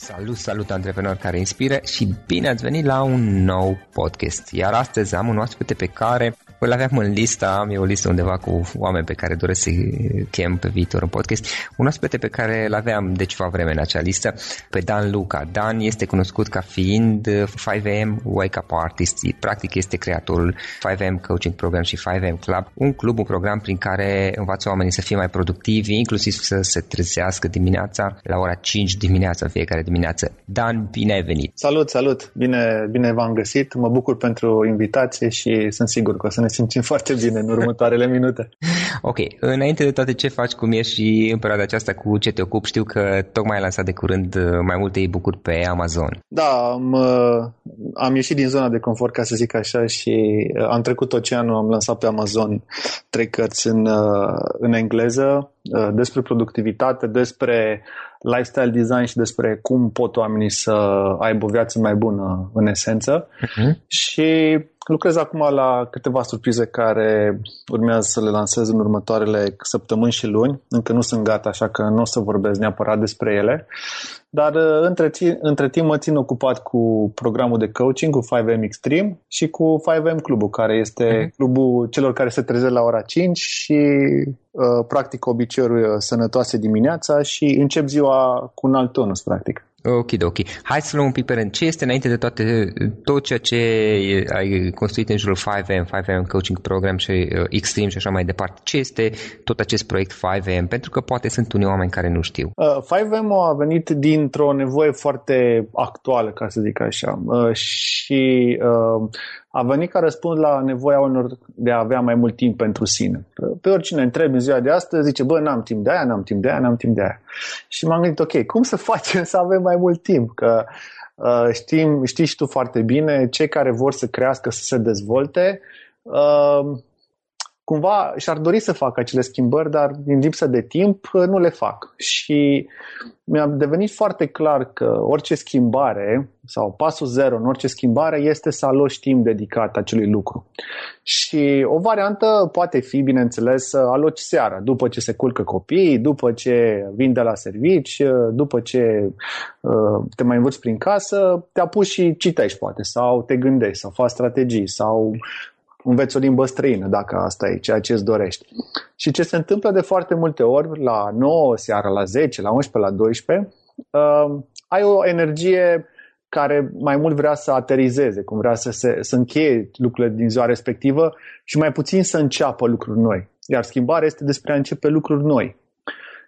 Salut, salut antreprenori care inspiră și bine ați venit la un nou podcast. Iar astăzi am un oaspete pe care îl aveam în lista, am eu o listă undeva cu oameni pe care doresc să chem pe viitor în podcast. Un aspect pe care îl aveam de ceva vreme în acea listă, pe Dan Luca. Dan este cunoscut ca fiind 5am Wake Up Artist. Practic este creatorul 5am Coaching Program și 5am Club, un club, un program prin care învață oamenii să fie mai productivi, inclusiv să se trezească dimineața la ora 5 dimineața în fiecare dimineață. Dan, bine ai venit! Salut, salut! Bine, bine v-am găsit! Mă bucur pentru invitație și sunt sigur că o să ne ne simțim foarte bine în următoarele minute. Ok, înainte de toate ce faci, cum ești și în perioada aceasta cu ce te ocupi, știu că tocmai ai lansat de curând uh, mai multe e-book-uri pe Amazon. Da, am, uh, am ieșit din zona de confort, ca să zic așa, și uh, am trecut oceanul, am lansat pe Amazon trei cărți în, în engleză despre productivitate, despre lifestyle design și despre cum pot oamenii să aibă o viață mai bună în esență. Uh-huh. Și lucrez acum la câteva surprize care urmează să le lansez în următoarele săptămâni și luni. Încă nu sunt gata, așa că nu o să vorbesc neapărat despre ele. Dar uh, între, între timp mă țin ocupat cu programul de coaching, cu 5M Extreme și cu 5M Clubul, care este uh-huh. clubul celor care se trezesc la ora 5 și uh, practic obiceiuri uh, sănătoase dimineața și încep ziua cu un alt tonus, practic. Ok, ok. Hai să luăm un pic pe rând. Ce este înainte de toate, tot ceea ce ai construit în jurul 5M, 5M Coaching Program și uh, Extreme și așa mai departe? Ce este tot acest proiect 5M? Pentru că poate sunt unii oameni care nu știu. Uh, 5M a venit dintr-o nevoie foarte actuală, ca să zic așa. Uh, și uh, a venit ca răspuns la nevoia unor de a avea mai mult timp pentru sine. Pe oricine întrebi în ziua de astăzi, zice, bă, n-am timp de aia, n-am timp de aia, n-am timp de aia. Și m-am gândit, ok, cum să facem să avem mai mult timp? Că uh, știm, știi și tu foarte bine, cei care vor să crească, să se dezvolte, uh, cumva și-ar dori să facă acele schimbări, dar din lipsă de timp uh, nu le fac. Și mi-a devenit foarte clar că orice schimbare sau pasul zero în orice schimbare este să aloci timp dedicat acelui lucru. Și o variantă poate fi, bineînțeles, să aloci seara, după ce se culcă copiii, după ce vin de la servici, uh, după ce uh, te mai învăți prin casă, te apuci și citești poate, sau te gândești, sau faci strategii, sau înveți o limbă străină, dacă asta e ceea ce îți dorești. Și ce se întâmplă de foarte multe ori, la 9 seara, la 10, la 11, la 12, uh, ai o energie care mai mult vrea să aterizeze, cum vrea să, se, să încheie lucrurile din ziua respectivă și mai puțin să înceapă lucruri noi. Iar schimbarea este despre a începe lucruri noi.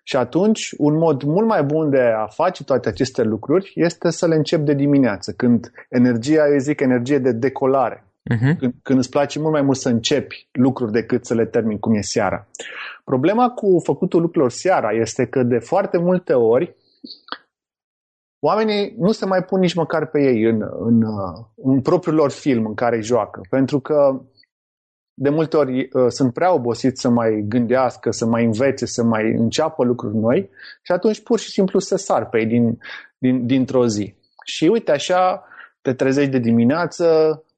Și atunci, un mod mult mai bun de a face toate aceste lucruri este să le încep de dimineață, când energia, eu zic, energie de decolare. Uh-huh. Când, când îți place mult mai mult să începi lucruri decât să le termini cum e seara. Problema cu făcutul lucrurilor seara este că de foarte multe ori oamenii nu se mai pun nici măcar pe ei în, în, în propriul lor film în care joacă. Pentru că de multe ori uh, sunt prea obosiți să mai gândească, să mai învețe, să mai înceapă lucruri noi și atunci pur și simplu se sar pe ei din, din, dintr-o zi. Și uite așa, te trezești de dimineață,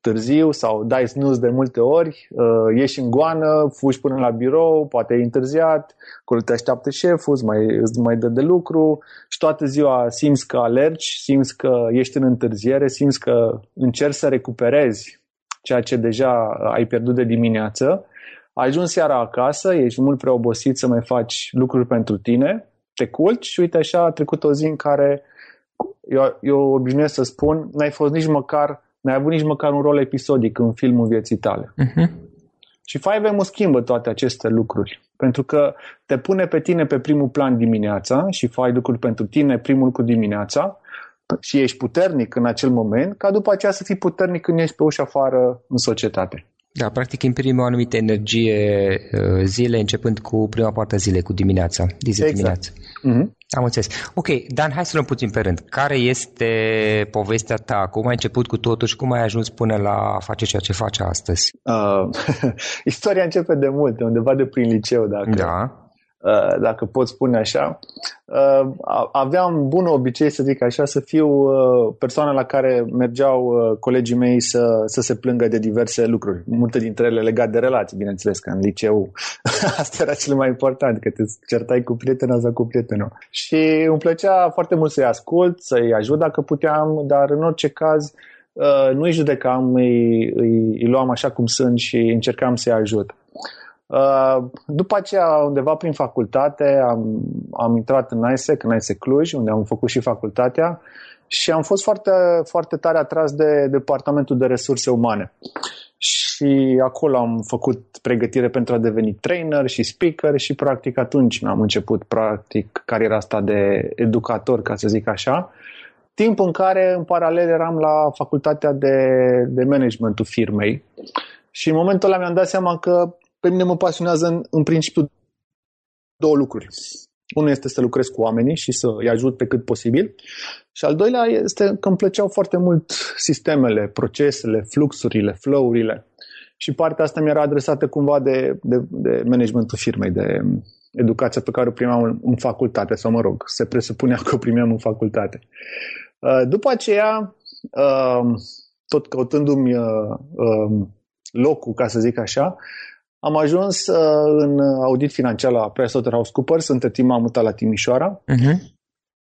târziu sau dai snooze de multe ori, uh, ieși în goană, fugi până la birou, poate ai întârziat, acolo te așteaptă șeful, îți mai, îți mai dă de lucru și toată ziua simți că alergi, simți că ești în întârziere, simți că încerci să recuperezi ceea ce deja ai pierdut de dimineață, ajungi seara acasă, ești mult prea obosit să mai faci lucruri pentru tine, te culci și uite așa a trecut o zi în care eu, eu obișnuiesc să spun, n-ai fost nici măcar N-ai avut nici măcar un rol episodic în filmul vieții tale. Uh-huh. Și 5M schimbă toate aceste lucruri. Pentru că te pune pe tine pe primul plan dimineața și faci lucruri pentru tine primul lucru dimineața și ești puternic în acel moment, ca după aceea să fii puternic când ești pe ușa afară în societate. Da, practic imprimi o anumită energie uh, zile, începând cu prima parte a zilei, cu dimineața, exact. dimineața. Mm-hmm. Am înțeles. Ok, Dan, hai să luăm puțin pe rând. Care este povestea ta? Cum ai început cu totul și cum ai ajuns până la a face ceea ce faci astăzi? Uh, istoria începe de mult, undeva de prin liceu, dacă, da. Uh, dacă pot spune așa, uh, aveam bun obicei, să zic așa, să fiu uh, persoana la care mergeau colegii mei să, să se plângă de diverse lucruri, multe dintre ele legate de relații, bineînțeles, că în liceu asta era cel mai important, că te certai cu prietena sau cu prietenul. Și îmi plăcea foarte mult să-i ascult, să-i ajut dacă puteam, dar în orice caz nu-i judecam, îi, îi, îi luam așa cum sunt și încercam să-i ajut. Uh, după aceea, undeva prin facultate, am, am intrat în ISEC, în ISEC Cluj, unde am făcut și facultatea și am fost foarte, foarte tare atras de Departamentul de Resurse Umane. Și acolo am făcut pregătire pentru a deveni trainer și speaker și practic atunci mi-am început practic cariera asta de educator, ca să zic așa, timp în care în paralel eram la facultatea de, de managementul firmei și în momentul ăla mi-am dat seama că pe mine mă pasionează în, în principiu două lucruri. Unul este să lucrez cu oamenii și să îi ajut pe cât posibil. Și al doilea este că îmi plăceau foarte mult sistemele, procesele, fluxurile, flow-urile. Și partea asta mi-era adresată cumva de, de, de managementul firmei, de educația pe care o primeam în, în facultate, sau mă rog, se presupunea că o primeam în facultate. Uh, după aceea, uh, tot căutându-mi uh, uh, locul, ca să zic așa, am ajuns uh, în audit financiar la PricewaterhouseCoopers, între timp am mutat la Timișoara uh-huh.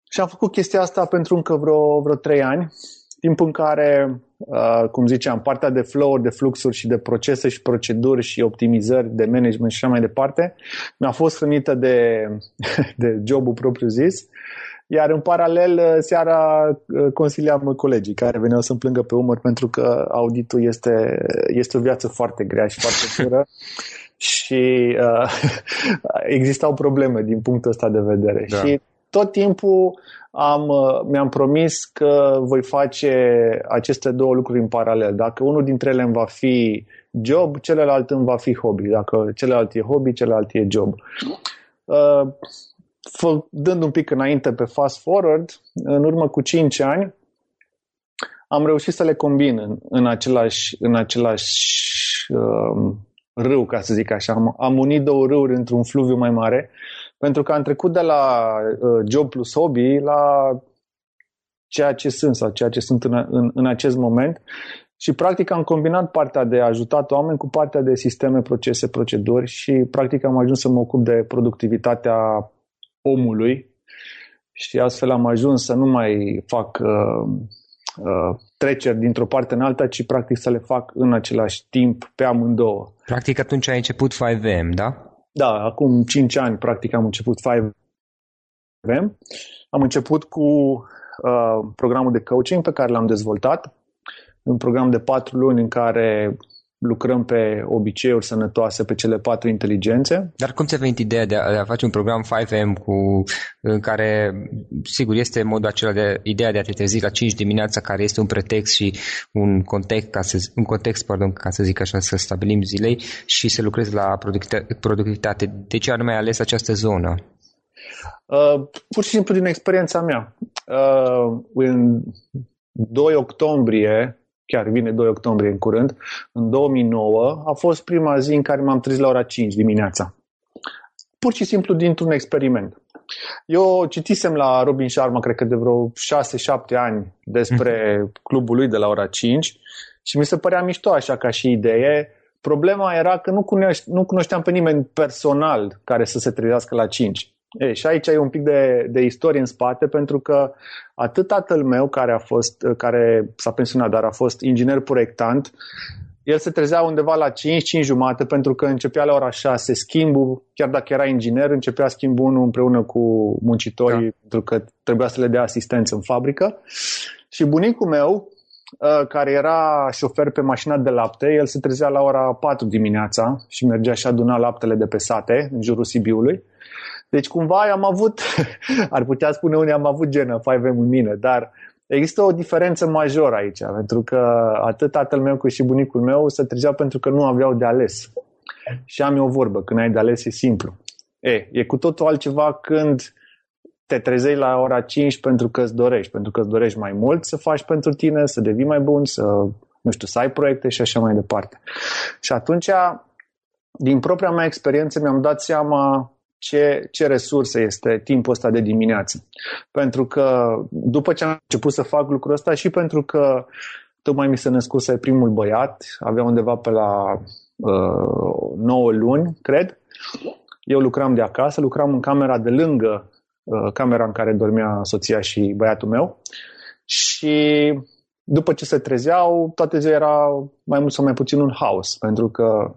și am făcut chestia asta pentru încă vreo, vreo trei ani, timp în care, uh, cum ziceam, partea de flow de fluxuri și de procese și proceduri și optimizări de management și așa mai departe, mi-a fost hrănită de, de jobul propriu zis iar în paralel, uh, seara uh, consiliam colegii care veneau să-mi plângă pe umăr pentru că auditul este, este o viață foarte grea și foarte dură și uh, existau probleme din punctul ăsta de vedere. Da. Și tot timpul am, uh, mi-am promis că voi face aceste două lucruri în paralel. Dacă unul dintre ele îmi va fi job, celălalt îmi va fi hobby. Dacă celălalt e hobby, celălalt e job. Uh, dând un pic înainte pe fast forward, în urmă cu 5 ani, am reușit să le combin în, în același, în același uh, râu, ca să zic așa. Am, am unit două râuri într-un fluviu mai mare, pentru că am trecut de la uh, job plus hobby la ceea ce sunt sau ceea ce sunt în, în, în acest moment și practic am combinat partea de ajutat oameni cu partea de sisteme, procese, proceduri și practic am ajuns să mă ocup de productivitatea omului și astfel am ajuns să nu mai fac uh, uh, treceri dintr-o parte în alta, ci practic să le fac în același timp pe amândouă. Practic atunci ai început 5M, da? Da, acum 5 ani practic am început 5M. Am început cu uh, programul de coaching pe care l-am dezvoltat, un program de 4 luni în care lucrăm pe obiceiuri sănătoase, pe cele patru inteligențe. Dar cum ți-a venit ideea de a, de a face un program 5M cu, în care, sigur, este modul acela de ideea de a te trezi la 5 dimineața, care este un pretext și un context, ca să, un context, pardon, ca să zic așa, să stabilim zilei și să lucrezi la productivitate. De ce anume ai ales această zonă? Uh, pur și simplu din experiența mea. Uh, în 2 octombrie chiar vine 2 octombrie în curând, în 2009, a fost prima zi în care m-am trezit la ora 5 dimineața. Pur și simplu dintr-un experiment. Eu citisem la Robin Sharma, cred că de vreo 6-7 ani, despre mhm. clubul lui de la ora 5 și mi se părea mișto așa ca și idee. Problema era că nu, cunoști, nu cunoșteam pe nimeni personal care să se trezească la 5. E, și aici e un pic de, de istorie în spate, pentru că atât tatăl meu, care, a fost, care s-a pensionat, dar a fost inginer proiectant, el se trezea undeva la 5, 5 jumate, pentru că începea la ora 6 schimbul, chiar dacă era inginer, începea schimbul 1 împreună cu muncitorii, da. pentru că trebuia să le dea asistență în fabrică. Și bunicul meu, ă, care era șofer pe mașina de lapte, el se trezea la ora 4 dimineața și mergea și aduna laptele de pe sate, în jurul Sibiului. Deci cumva am avut, ar putea spune unii, am avut genă 5M în mine, dar există o diferență majoră aici, pentru că atât tatăl meu cât și bunicul meu se trezeau pentru că nu aveau de ales. Și am eu o vorbă, când ai de ales e simplu. E, e cu totul altceva când te trezești la ora 5 pentru că îți dorești, pentru că îți dorești mai mult să faci pentru tine, să devii mai bun, să, nu știu, să ai proiecte și așa mai departe. Și atunci, din propria mea experiență, mi-am dat seama ce, ce resurse este timpul ăsta de dimineață. Pentru că după ce am început să fac lucrul ăsta și pentru că tocmai mi se născuse primul băiat, avea undeva pe la uh, 9 luni, cred, eu lucram de acasă, lucram în camera de lângă uh, camera în care dormea soția și băiatul meu și după ce se trezeau, toate ziua era mai mult sau mai puțin un haos, pentru că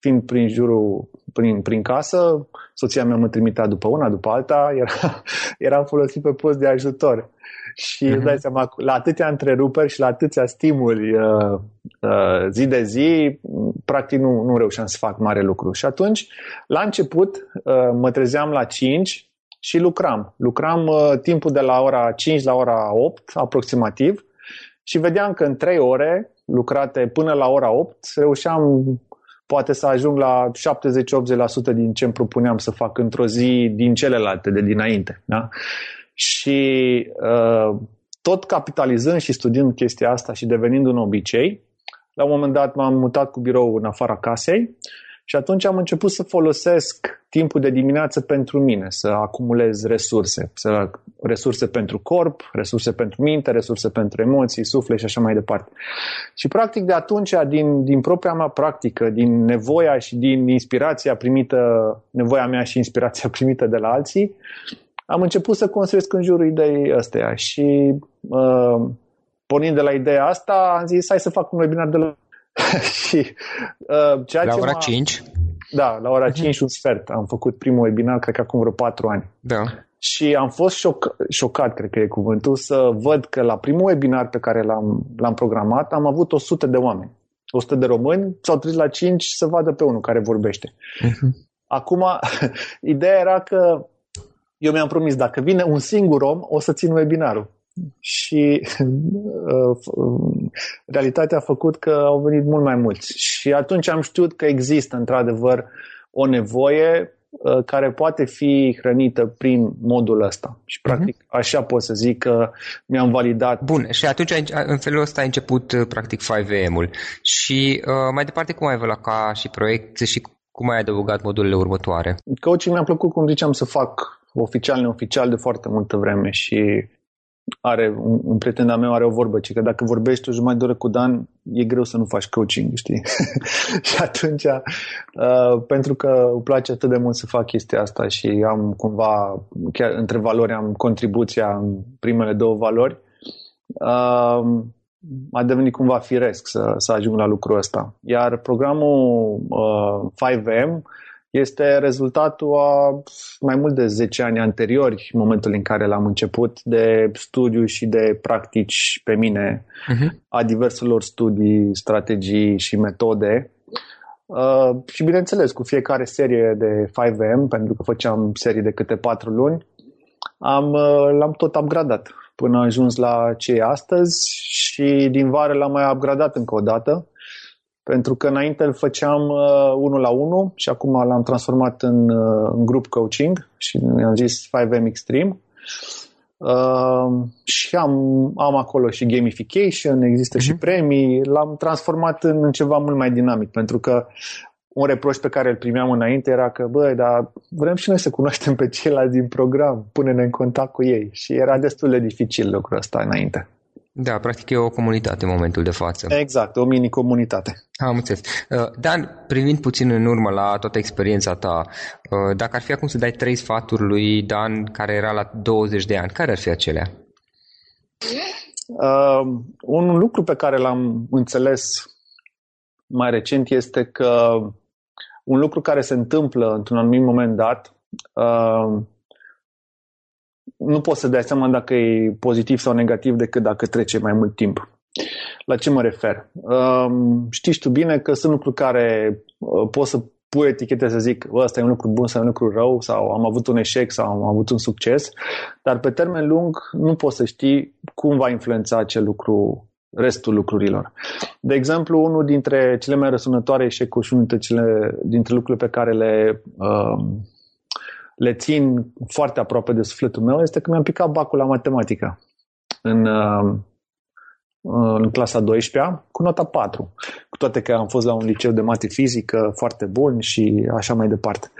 fiind prin jurul, prin, prin casă, soția mea mă trimitea după una, după alta, era, eram folosit pe post de ajutor. Și uh-huh. îți dai seama, la atâtea întreruperi și la atâția stimuli uh, uh, zi de zi, practic nu, nu reușeam să fac mare lucru. Și atunci, la început, uh, mă trezeam la 5 și lucram. Lucram uh, timpul de la ora 5 la ora 8, aproximativ, și vedeam că în 3 ore lucrate până la ora 8, reușeam poate să ajung la 70-80% din ce îmi propuneam să fac într-o zi din celelalte de dinainte. Da? Și uh, tot capitalizând și studiind chestia asta și devenind un obicei, la un moment dat m-am mutat cu birou în afara casei și atunci am început să folosesc timpul de dimineață pentru mine, să acumulez resurse, să, resurse pentru corp, resurse pentru minte, resurse pentru emoții, suflet și așa mai departe. Și practic de atunci, din, din propria mea practică, din nevoia și din inspirația primită, nevoia mea și inspirația primită de la alții, am început să construiesc în jurul ideii astea și uh, pornind de la ideea asta, am zis hai să fac un webinar de la și uh, ceea la ce ora 5? Da, la ora 5 uh-huh. un sfert. Am făcut primul webinar, cred că acum vreo 4 ani. Da. Și am fost șoc, șocat, cred că e cuvântul, să văd că la primul webinar pe care l-am, l-am programat am avut 100 de oameni. 100 de români s-au trezit la 5 să vadă pe unul care vorbește. Uh-huh. Acum, ideea era că eu mi-am promis, dacă vine un singur om, o să țin webinarul. Și uh, realitatea a făcut că au venit mult mai mulți. Și atunci am știut că există într-adevăr o nevoie uh, care poate fi hrănită prin modul ăsta. Și mhm. practic uh-huh. așa pot să zic că mi-am validat. Bun, și atunci în felul ăsta a început uh, practic 5AM-ul. Și uh, mai departe cum ai evoluat ca și proiect și cum ai adăugat modulele următoare? Coaching mi-a plăcut, cum ziceam, să fac oficial, neoficial de foarte multă vreme și are un, un prieten al meu are o vorbă, ci că dacă vorbești o jumătate de oră cu Dan, e greu să nu faci coaching, știi? și atunci, uh, pentru că îmi place atât de mult să fac chestia asta și am cumva, chiar între valori, am contribuția în primele două valori, uh, a devenit cumva firesc să, să ajung la lucrul ăsta. Iar programul uh, 5M este rezultatul a mai mult de 10 ani anteriori, în momentul în care l-am început, de studiu și de practici pe mine uh-huh. a diverselor studii, strategii și metode. Uh, și bineînțeles, cu fiecare serie de 5M, pentru că făceam serii de câte 4 luni, am, uh, l-am tot upgradat până a ajuns la ce e astăzi și din vară l-am mai upgradat încă o dată pentru că înainte îl făceam uh, unul la unul și acum l-am transformat în, uh, în grup coaching și am zis 5M Extreme. Uh, și am, am acolo și gamification, există uh-huh. și mhm. premii, l-am transformat în, în ceva mult mai dinamic, pentru că un reproș pe care îl primeam înainte era că, băi, dar vrem și noi să cunoaștem pe ceilalți din program, pune-ne în contact cu ei. Și era destul de dificil lucrul ăsta înainte. Da, practic e o comunitate în momentul de față. Exact, o mini-comunitate. Am înțeles. Uh, Dan, privind puțin în urmă la toată experiența ta, uh, dacă ar fi acum să dai trei sfaturi lui Dan care era la 20 de ani, care ar fi acelea? Uh, un lucru pe care l-am înțeles mai recent este că un lucru care se întâmplă într-un anumit moment dat uh, nu poți să dai seama dacă e pozitiv sau negativ decât dacă trece mai mult timp. La ce mă refer? Um, știți tu bine că sunt lucruri care uh, poți să pui etichete să zic ăsta e un lucru bun sau un lucru rău sau am avut un eșec sau am avut un succes, dar pe termen lung nu poți să știi cum va influența acel lucru restul lucrurilor. De exemplu, unul dintre cele mai răsunătoare eșecuri și unul dintre, cele, dintre lucrurile pe care le uh, le țin foarte aproape de sufletul meu este că mi-am picat bacul la matematică în, uh, în clasa 12 cu nota 4, cu toate că am fost la un liceu de mate fizică foarte bun și așa mai departe.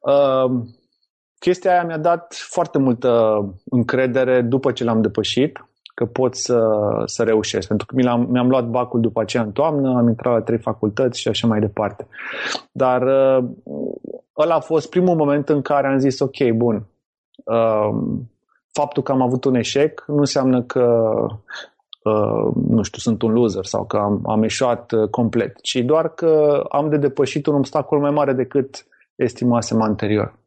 Uh, chestia aia mi-a dat foarte multă încredere după ce l-am depășit că pot să, să reușesc. Pentru că mi-am, mi-am luat bacul după aceea în toamnă, am intrat la trei facultăți și așa mai departe. Dar uh, ăla a fost primul moment în care am zis, ok, bun, uh, faptul că am avut un eșec nu înseamnă că Uh, nu știu, sunt un loser sau că am, am eșuat uh, complet, ci doar că am de depășit un obstacol mai mare decât estimasem anterior.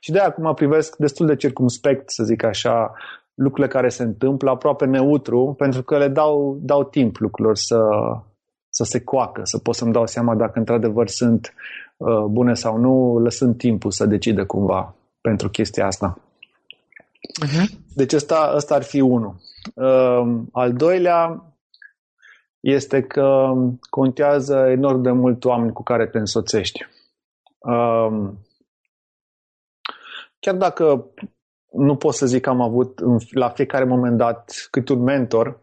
Și de acum privesc destul de circumspect, să zic așa, lucrurile care se întâmplă, aproape neutru, pentru că le dau, dau timp lucrurilor să, să se coacă, să pot să-mi dau seama dacă într-adevăr sunt uh, bune sau nu, lăsând timpul să decidă cumva pentru chestia asta. Uh-huh. Deci ăsta, ăsta ar fi unul. Uh, al doilea este că contează enorm de mult oameni cu care te însoțești. Uh, chiar dacă nu pot să zic că am avut la fiecare moment dat cât un mentor.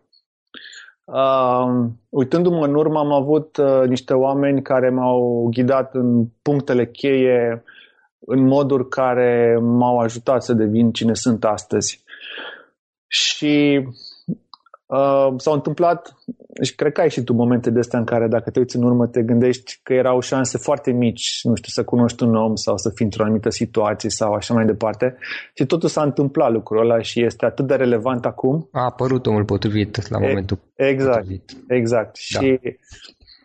Uh, uitându-mă în urmă, am avut uh, niște oameni care m-au ghidat în punctele cheie în moduri care m-au ajutat să devin cine sunt astăzi. Și Uh, s-au întâmplat, și cred că ai și tu momente de astea în care dacă te uiți în urmă te gândești că erau șanse foarte mici, nu știu, să cunoști un om sau să fii într-o anumită situație sau așa mai departe. Și totul s-a întâmplat lucrul ăla și este atât de relevant acum. A apărut omul potrivit la momentul exact, potrivit. Exact. Da. Și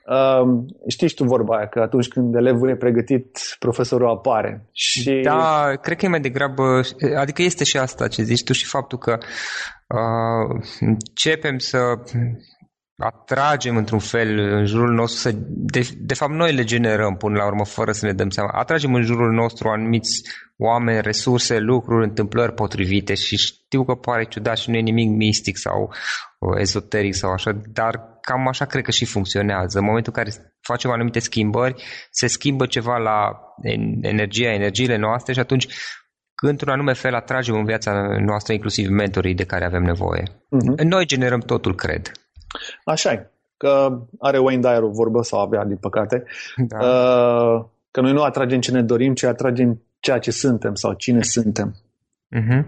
Uh, știi și tu vorba aia, că atunci când elevul e pregătit, profesorul apare. Și... Da, cred că e mai degrabă, adică este și asta ce zici tu și faptul că uh, începem să atragem într-un fel în jurul nostru, să, de, de fapt noi le generăm până la urmă fără să ne dăm seama, atragem în jurul nostru anumiți oameni, resurse, lucruri, întâmplări potrivite și știu că pare ciudat și nu e nimic mistic sau uh, ezoteric sau așa, dar cam așa cred că și funcționează. În momentul în care facem anumite schimbări, se schimbă ceva la energia, energiile noastre și atunci într-un anume fel atragem în viața noastră inclusiv mentorii de care avem nevoie. Uh-huh. Noi generăm totul, cred. Așa e. Că are Wayne Dyer o vorbă sau avea, din păcate, da. Uh, că noi nu atragem ce ne dorim, ci atragem ceea ce suntem sau cine suntem. Uh-huh.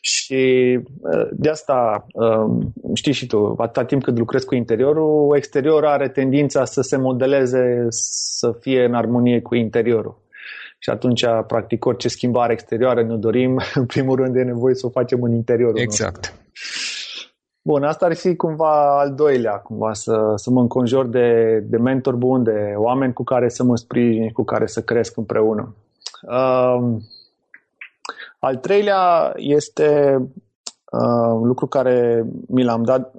Și uh, de asta, uh, știi și tu, atâta timp cât lucrezi cu interiorul, exteriorul are tendința să se modeleze, să fie în armonie cu interiorul. Și atunci, practic, orice schimbare exterioară ne dorim, în primul rând e nevoie să o facem în interiorul Exact. Nostru. Bun, asta ar fi cumva al doilea, cumva să, să mă înconjur de, de mentor bun, de oameni cu care să mă sprijin, cu care să cresc împreună. Uh, al treilea este uh, lucru care mi l-am dat,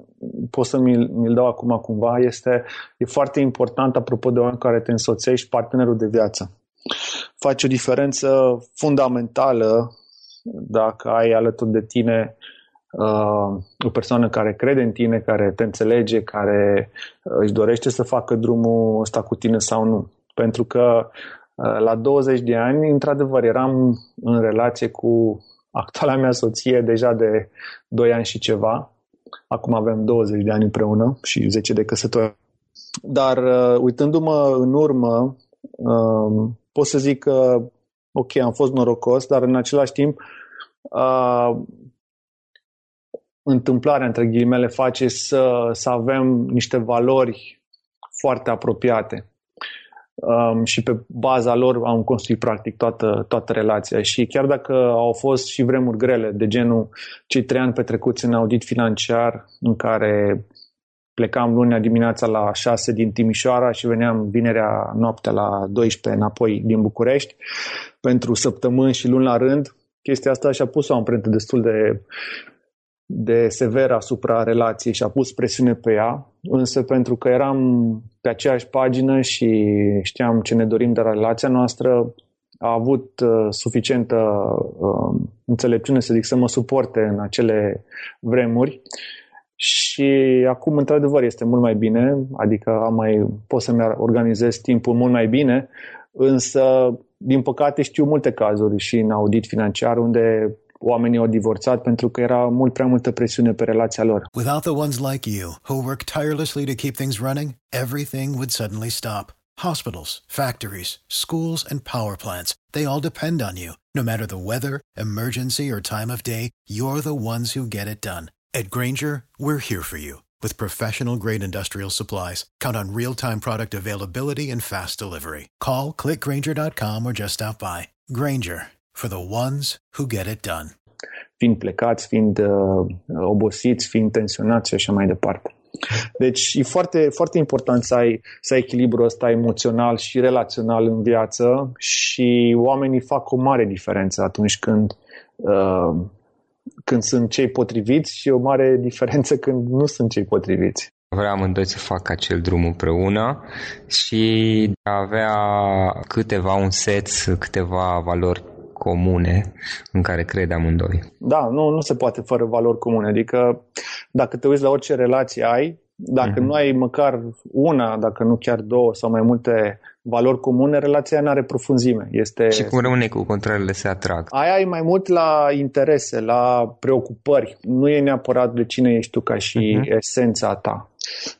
pot să mi-l, mi-l dau acum cumva, este e foarte important apropo de oameni care te însoțești, partenerul de viață. Face o diferență fundamentală dacă ai alături de tine uh, o persoană care crede în tine, care te înțelege, care uh, își dorește să facă drumul ăsta cu tine sau nu. Pentru că uh, la 20 de ani, într-adevăr, eram în relație cu actuala mea soție deja de 2 ani și ceva. Acum avem 20 de ani împreună și 10 de căsătorie. Dar uh, uitându-mă în urmă, uh, pot să zic că, ok, am fost norocos, dar în același timp uh, întâmplarea, între ghilimele, face să, să avem niște valori foarte apropiate. Um, și pe baza lor am construit practic toată, toată relația. Și chiar dacă au fost și vremuri grele, de genul cei trei ani petrecuți în audit financiar, în care plecam lunea dimineața la 6 din Timișoara și veneam vinerea noaptea la 12 înapoi din București pentru săptămâni și luni la rând. Chestia asta și-a pus o amprentă destul de de sever asupra relației și a pus presiune pe ea, însă pentru că eram pe aceeași pagină și știam ce ne dorim de la relația noastră, a avut uh, suficientă uh, înțelepciune, să zic, să mă suporte în acele vremuri și acum, într-adevăr, este mult mai bine, adică am mai, pot să-mi organizez timpul mult mai bine, însă, din păcate, știu multe cazuri și în audit financiar unde oamenii au divorțat pentru că era mult prea multă presiune pe relația lor. Without the ones like you, who work tirelessly to keep things running, everything would suddenly stop. Hospitals, factories, schools, and power plants, they all depend on you. No matter the weather, emergency, or time of day, you're the ones who get it done. At Granger, we're here for you with professional grade industrial supplies. Count on real time product availability and fast delivery. Call clickgranger.com or just stop by. Granger for the ones who get it done. Fiind plecați, fiind uh, obosiți, fiind tensionați și așa mai departe. Deci e foarte, foarte important să ai, să ai echilibrul ăsta emoțional și relațional în viață și oamenii fac o mare diferență atunci când, uh, când sunt cei potriviți și o mare diferență când nu sunt cei potriviți. Vreau amândoi să facă acel drum împreună și a avea câteva un set, câteva valori comune în care cred amândoi. Da, nu, nu se poate fără valori comune. Adică dacă te uiți la orice relație ai, dacă uh-huh. nu ai măcar una, dacă nu chiar două sau mai multe valori comune, relația nu are profunzime. Este... Și cum rămâne cu contrarele se atrag. Aia e mai mult la interese, la preocupări. Nu e neapărat de cine ești tu ca și uh-huh. esența ta.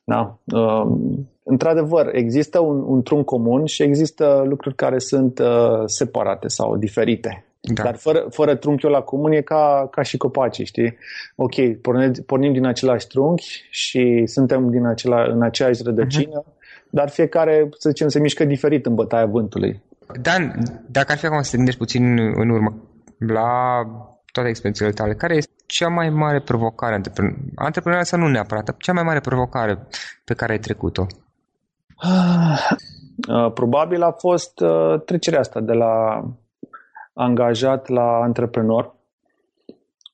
Da? Uh, într-adevăr, există un, un trunc comun și există lucruri care sunt uh, separate sau diferite. Da. Dar fără, fără trunchiul la comun e ca, ca și copacii, știi? Ok, pornim, pornim din același trunchi și suntem din acela, în aceeași rădăcină, uh-huh. dar fiecare, să zicem, se mișcă diferit în bătaia vântului. Dan, dacă ar fi acum să te gândești puțin în urmă la toate experiențele tale, care este cea mai mare provocare antreprenor? Antreprenorial sau nu neapărat, cea mai mare provocare pe care ai trecut-o? Ah, probabil a fost uh, trecerea asta de la angajat la antreprenor,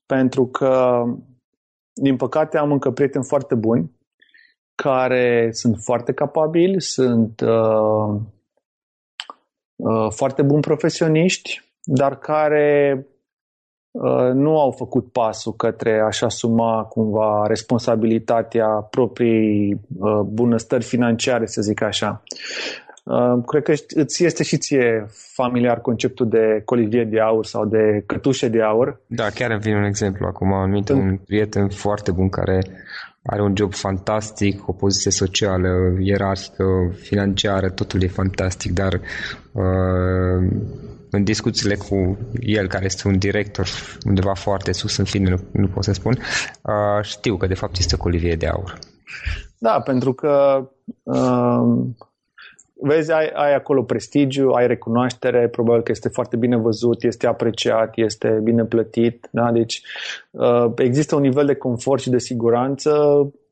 pentru că, din păcate, am încă prieteni foarte buni care sunt foarte capabili, sunt uh, uh, foarte buni profesioniști, dar care uh, nu au făcut pasul către a-și asuma cumva responsabilitatea proprii uh, bunăstări financiare, să zic așa. Uh, cred că îți este și ție familiar conceptul de colivie de aur sau de cătușe de aur. Da, chiar îmi vine un exemplu acum. Am în... un prieten foarte bun care are un job fantastic, o poziție socială, ierarhică, financiară, totul e fantastic, dar uh, în discuțiile cu el, care este un director undeva foarte sus, în fine, nu, nu pot să spun, uh, știu că de fapt este o colivie de aur. Da, pentru că uh, vezi, ai, ai acolo prestigiu, ai recunoaștere, probabil că este foarte bine văzut, este apreciat, este bine plătit. Da? Deci uh, există un nivel de confort și de siguranță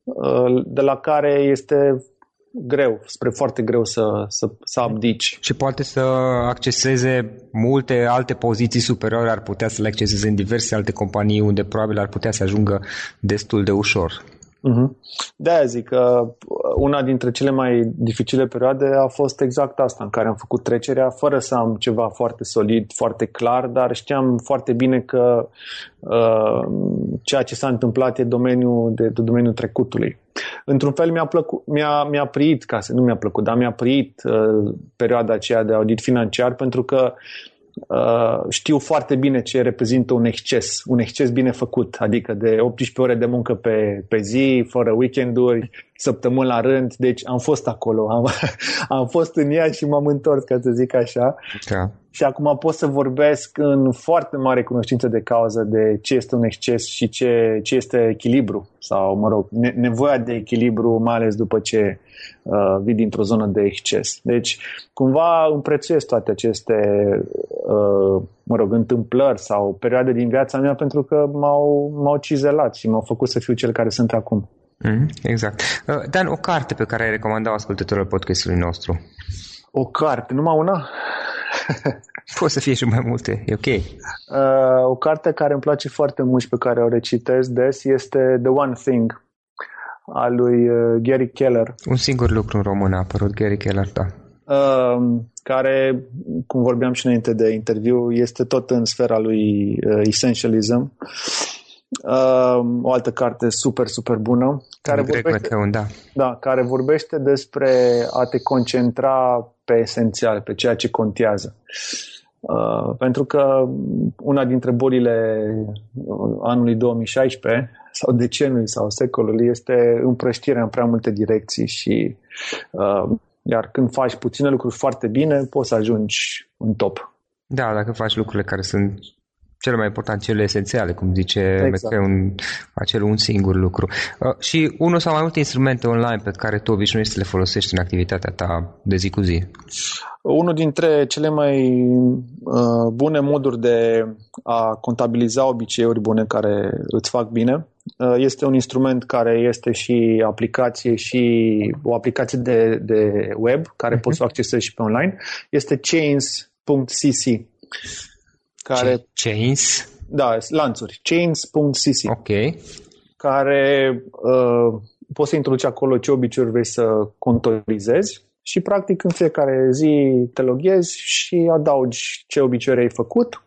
uh, de la care este greu, spre foarte greu să, să, să abdici. Și poate să acceseze multe alte poziții superioare, ar putea să le acceseze în diverse alte companii unde probabil ar putea să ajungă destul de ușor. Uh-huh. De-aia zic că una dintre cele mai dificile perioade a fost exact asta, în care am făcut trecerea fără să am ceva foarte solid, foarte clar, dar știam foarte bine că uh, ceea ce s-a întâmplat e domeniul de, de domeniul trecutului. Într-un fel mi-a, plăcut, mi-a, mi-a priit, ca să nu mi-a plăcut, dar mi-a priit uh, perioada aceea de audit financiar pentru că Uh, știu foarte bine ce reprezintă un exces, un exces bine făcut, adică de 18 ore de muncă pe, pe zi, fără weekenduri, săptămâni la rând, deci am fost acolo, am, am fost în ea și m-am întors, ca să zic așa. Da. Și acum pot să vorbesc în foarte mare cunoștință de cauză de ce este un exces și ce, ce este echilibru sau, mă rog, ne, nevoia de echilibru, mai ales după ce uh, vii dintr-o zonă de exces. Deci, cumva împrețuiesc toate aceste, uh, mă rog, întâmplări sau perioade din viața mea pentru că m-au, m-au cizelat și m-au făcut să fiu cel care sunt acum. Mm, exact. Uh, Dan, o carte pe care ai recomandat ascultătorilor podcastului nostru? O carte, numai una? Poate să fie și mai multe, e ok. Uh, o carte care îmi place foarte mult și pe care o recitesc des este The One Thing a lui uh, Gary Keller. Un singur lucru în român a apărut Gary Keller, da. Uh, care, cum vorbeam și înainte de interviu, este tot în sfera lui uh, Essentialism. Uh, o altă carte super, super bună. Care vorbește, McKeown, da. da, care vorbește despre a te concentra pe esențial, pe ceea ce contează. Uh, pentru că una dintre bolile anului 2016 sau decenului sau secolului este împrăștirea în prea multe direcții și uh, iar când faci puține lucruri foarte bine, poți să ajungi în top. Da, dacă faci lucrurile care sunt cele mai important, cele esențiale, cum zice exact. un, acel un singur lucru. Uh, și unul sau mai multe instrumente online pe care tu obișnuiești să le folosești în activitatea ta de zi cu zi. Unul dintre cele mai uh, bune moduri de a contabiliza obiceiuri bune care îți fac bine uh, este un instrument care este și aplicație și o aplicație de, de web care uh-huh. poți să o accesezi și pe online. Este chains.cc care... Chains? Da, lanțuri. Chains.cc. Ok. Care uh, poți să introduci acolo ce obiceiuri vrei să contorizezi și practic în fiecare zi te loghezi și adaugi ce obiceiuri ai făcut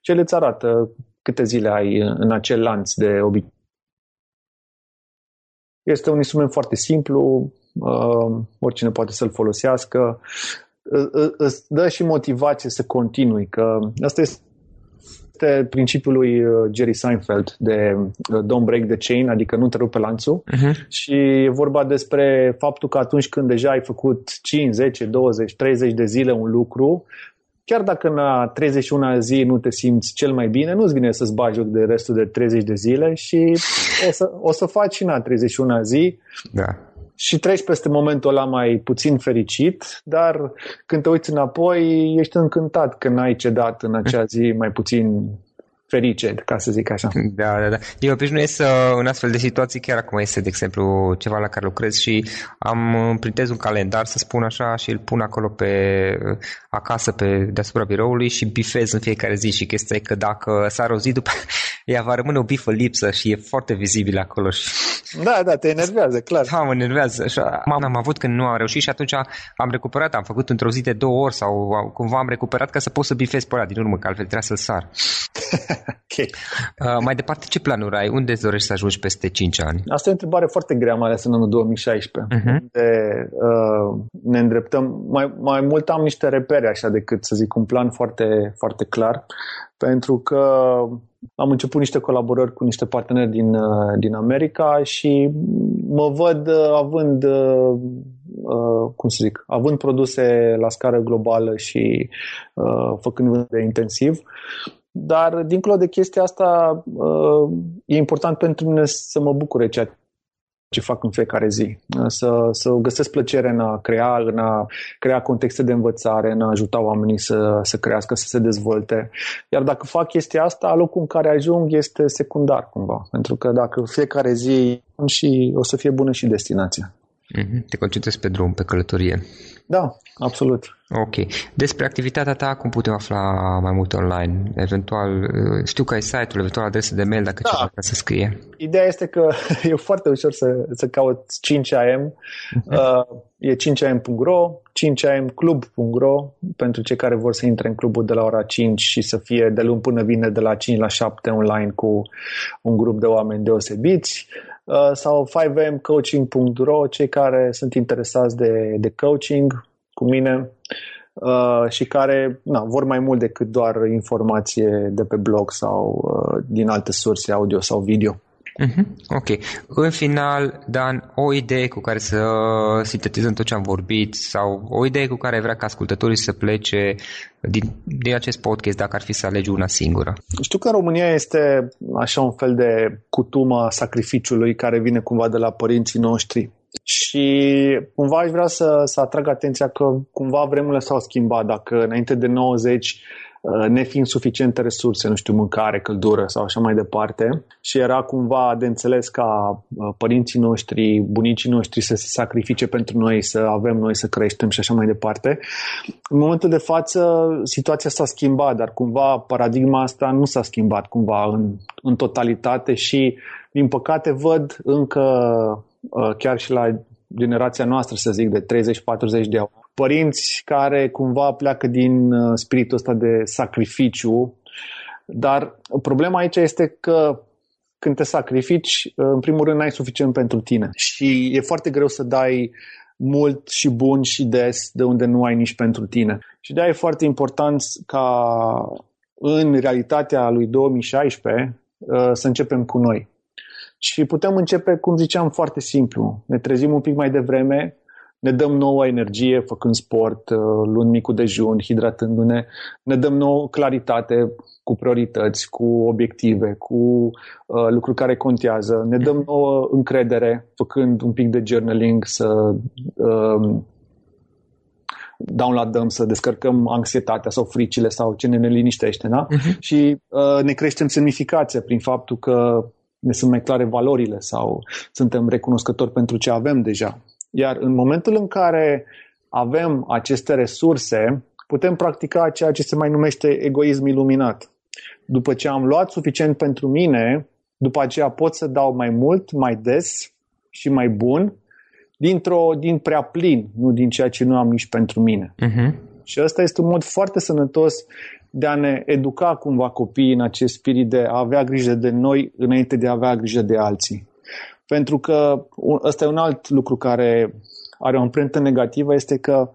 și el îți arată câte zile ai în acel lanț de obiceiuri. Este un instrument foarte simplu, uh, oricine poate să-l folosească, îți dă și motivație să continui, că asta este este principiul lui uh, Jerry Seinfeld de uh, don't break the chain, adică nu te rupe lanțul uh-huh. și e vorba despre faptul că atunci când deja ai făcut 5, 10, 20, 30 de zile un lucru, chiar dacă în a 31 zi nu te simți cel mai bine, nu-ți vine să-ți bagi joc de restul de 30 de zile și o să, o să faci și în a 31 zi. Da și treci peste momentul ăla mai puțin fericit, dar când te uiți înapoi, ești încântat că n-ai cedat în acea zi mai puțin ferice, ca să zic așa. Da, da, da. Eu obișnuiesc să, în astfel de situații, chiar acum este, de exemplu, ceva la care lucrez și am printez un calendar, să spun așa, și îl pun acolo pe acasă, pe deasupra biroului și bifez în fiecare zi și chestia e că dacă s-ar o zi după ea va rămâne o bifă lipsă și e foarte vizibil acolo. Și... Da, da, te enervează, clar. Da, mă enervează. Așa, am, am avut când nu am reușit și atunci am recuperat, am făcut într-o zi de două ori sau cumva am recuperat ca să pot să bifez pe ăla din urmă, că altfel trebuia să-l sar. ok. Uh, mai departe, ce planuri ai? Unde îți dorești să ajungi peste 5 ani? Asta e o întrebare foarte grea, mai ales în anul 2016, uh-huh. Mhm. unde uh, ne îndreptăm. Mai, mai mult am niște repere, așa, decât să zic un plan foarte, foarte clar, pentru că am început niște colaborări cu niște parteneri din, uh, din America și mă văd uh, având, uh, cum să zic, având produse la scară globală și făcând de intensiv. Dar, dincolo de chestia asta, e important pentru mine să mă bucure ceea ce fac în fiecare zi. Să, să găsesc plăcere în a crea, în a crea contexte de învățare, în a ajuta oamenii să, să crească, să se dezvolte. Iar dacă fac chestia asta, locul în care ajung este secundar cumva. Pentru că dacă fiecare zi și o să fie bună și destinația. Mm-hmm. Te concentrezi pe drum, pe călătorie. Da, absolut. Ok. Despre activitatea ta, cum putem afla mai mult online? Eventual, uh, știu că ai site-ul, eventual adrese de mail dacă da. ceva să scrie. Ideea este că e foarte ușor să, să caut 5am. Uh-huh. Uh, e 5am.ro, 5amclub.ro pentru cei care vor să intre în clubul de la ora 5 și să fie de luni până vine de la 5 la 7 online cu un grup de oameni deosebiți. Uh, sau 5mcoaching.ro, cei care sunt interesați de, de coaching cu mine uh, și care na, vor mai mult decât doar informație de pe blog sau uh, din alte surse audio sau video. Uh-huh. Ok. În final, Dan, o idee cu care să sintetizăm tot ce am vorbit sau o idee cu care vrea ca ascultătorii să plece din, din acest podcast dacă ar fi să alegi una singură? Știu că în România este așa un fel de cutumă sacrificiului care vine cumva de la părinții noștri. Și cumva aș vrea să, să atrag atenția că cumva vremurile s-au schimbat. Dacă înainte de 90 Uh, nefiind suficiente resurse, nu știu, mâncare, căldură sau așa mai departe și era cumva de înțeles ca uh, părinții noștri, bunicii noștri să se sacrifice pentru noi, să avem noi să creștem și așa mai departe. În momentul de față situația s-a schimbat, dar cumva paradigma asta nu s-a schimbat cumva în, în totalitate și din păcate văd încă uh, chiar și la generația noastră, să zic, de 30-40 de ani, părinți care cumva pleacă din uh, spiritul ăsta de sacrificiu, dar problema aici este că când te sacrifici, uh, în primul rând n-ai suficient pentru tine și e foarte greu să dai mult și bun și des de unde nu ai nici pentru tine. Și de-aia e foarte important ca în realitatea lui 2016 uh, să începem cu noi. Și putem începe, cum ziceam, foarte simplu. Ne trezim un pic mai devreme, ne dăm nouă energie făcând sport, uh, luând micul dejun, hidratându-ne, ne dăm nouă claritate cu priorități, cu obiective, cu uh, lucruri care contează, ne dăm nouă încredere făcând un pic de journaling, să uh, downloadăm, să descărcăm anxietatea sau fricile sau ce ne neliniștește, da? Uh-huh. Și uh, ne creștem semnificația prin faptul că ne sunt mai clare valorile sau suntem recunoscători pentru ce avem deja. Iar în momentul în care avem aceste resurse, putem practica ceea ce se mai numește egoism iluminat. După ce am luat suficient pentru mine, după aceea pot să dau mai mult, mai des și mai bun, dintr-o, din prea plin, nu din ceea ce nu am nici pentru mine. Uh-huh. Și ăsta este un mod foarte sănătos de a ne educa cumva copiii în acest spirit de a avea grijă de noi înainte de a avea grijă de alții. Pentru că ăsta e un alt lucru care are o amprentă negativă, este că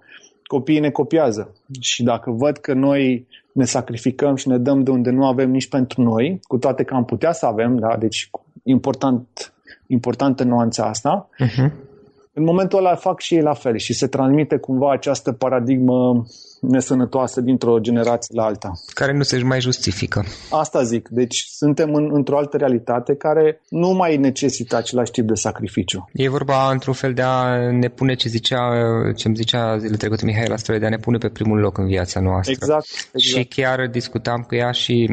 copiii ne copiază. Și dacă văd că noi ne sacrificăm și ne dăm de unde nu avem nici pentru noi, cu toate că am putea să avem, da? deci important, importantă nuanța asta, uh-huh. în momentul ăla fac și ei la fel și se transmite cumva această paradigmă nesănătoasă dintr-o generație la alta. Care nu se mai justifică. Asta zic. Deci suntem în, într-o altă realitate care nu mai necesită același tip de sacrificiu. E vorba într-un fel de a ne pune ce zicea, ce îmi zicea zilele trecute Mihai la de a ne pune pe primul loc în viața noastră. Exact, exact. Și chiar discutam cu ea și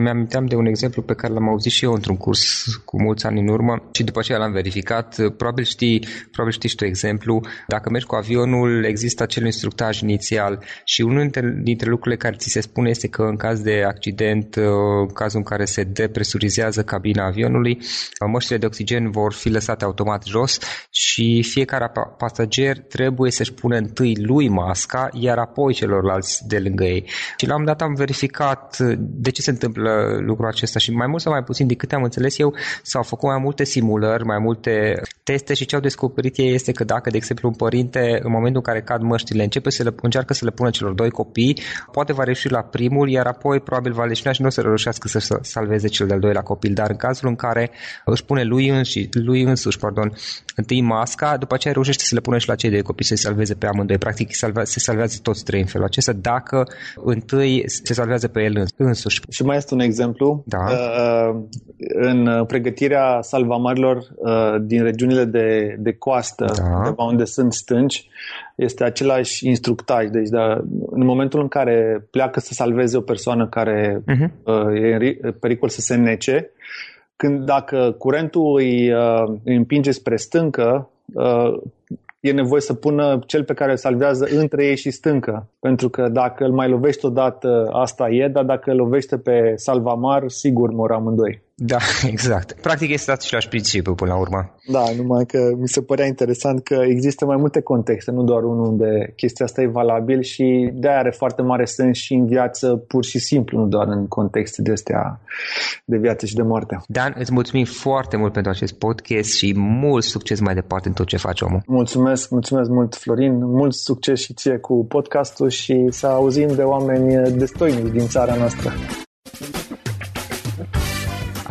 mi-aminteam de un exemplu pe care l-am auzit și eu într-un curs cu mulți ani în urmă și după aceea l-am verificat. Probabil știi, probabil știi tu exemplu. Dacă mergi cu avionul, există acel instructaj inițial și unul dintre, dintre lucrurile care ți se spune este că în caz de accident, uh, în cazul în care se depresurizează cabina avionului, uh, măștile de oxigen vor fi lăsate automat jos și fiecare pasager trebuie să-și pună întâi lui masca, iar apoi celorlalți de lângă ei. Și la un dat am verificat uh, de ce se întâmplă lucrul acesta și mai mult sau mai puțin, din câte am înțeles eu, s-au făcut mai multe simulări, mai multe teste și ce au descoperit ei este că dacă, de exemplu, un părinte, în momentul în care cad măștile, începe să le, încearcă să le pună celor doi copii, poate va reuși la primul, iar apoi probabil va leșina și nu o să reușească să salveze cel de-al doilea copil. Dar în cazul în care își pune lui, înși, lui însuși pardon, întâi masca, după aceea reușește să le pună și la cei doi copii să se salveze pe amândoi. Practic se salvează toți trei în felul acesta dacă întâi se salvează pe el însuși. Și mai este un exemplu. Da. Uh, în pregătirea salvamarilor uh, din regiunile de, de coastă, da. unde sunt stânci, este același instructaj. Deci, da, în momentul în care pleacă să salveze o persoană care uh-huh. uh, e în pericol să se nece, când dacă curentul îi, uh, îi împinge spre stâncă, uh, e nevoie să pună cel pe care îl salvează între ei și stâncă. Pentru că dacă îl mai lovești odată, asta e, dar dacă îl lovește pe salvamar, sigur mor amândoi. Da, exact. Practic este același principiu până la urmă. Da, numai că mi se părea interesant că există mai multe contexte, nu doar unul unde chestia asta e valabil și de aia are foarte mare sens și în viață pur și simplu, nu doar în contexte de astea de viață și de moarte. Dan, îți mulțumim foarte mult pentru acest podcast și mult succes mai departe în tot ce faci omul. Mulțumesc, mulțumesc mult Florin, mult succes și ție cu podcastul și să auzim de oameni destoinici din țara noastră.